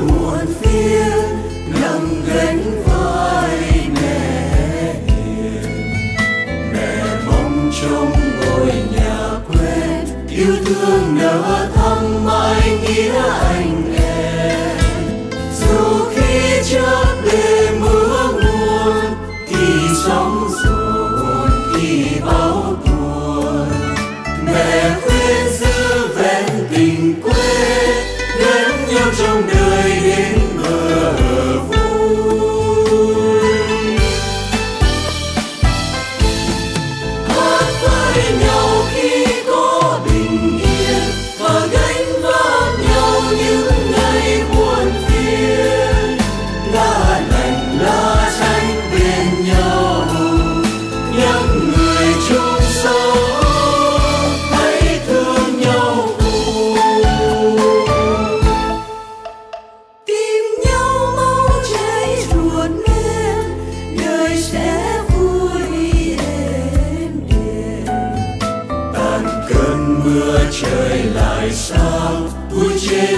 muộn phiền nâng gánh vai mẹ hiền. Mẹ mong trong ngôi nhà quê, yêu thương nở thăm mãi nghĩa ấy. kształt płycie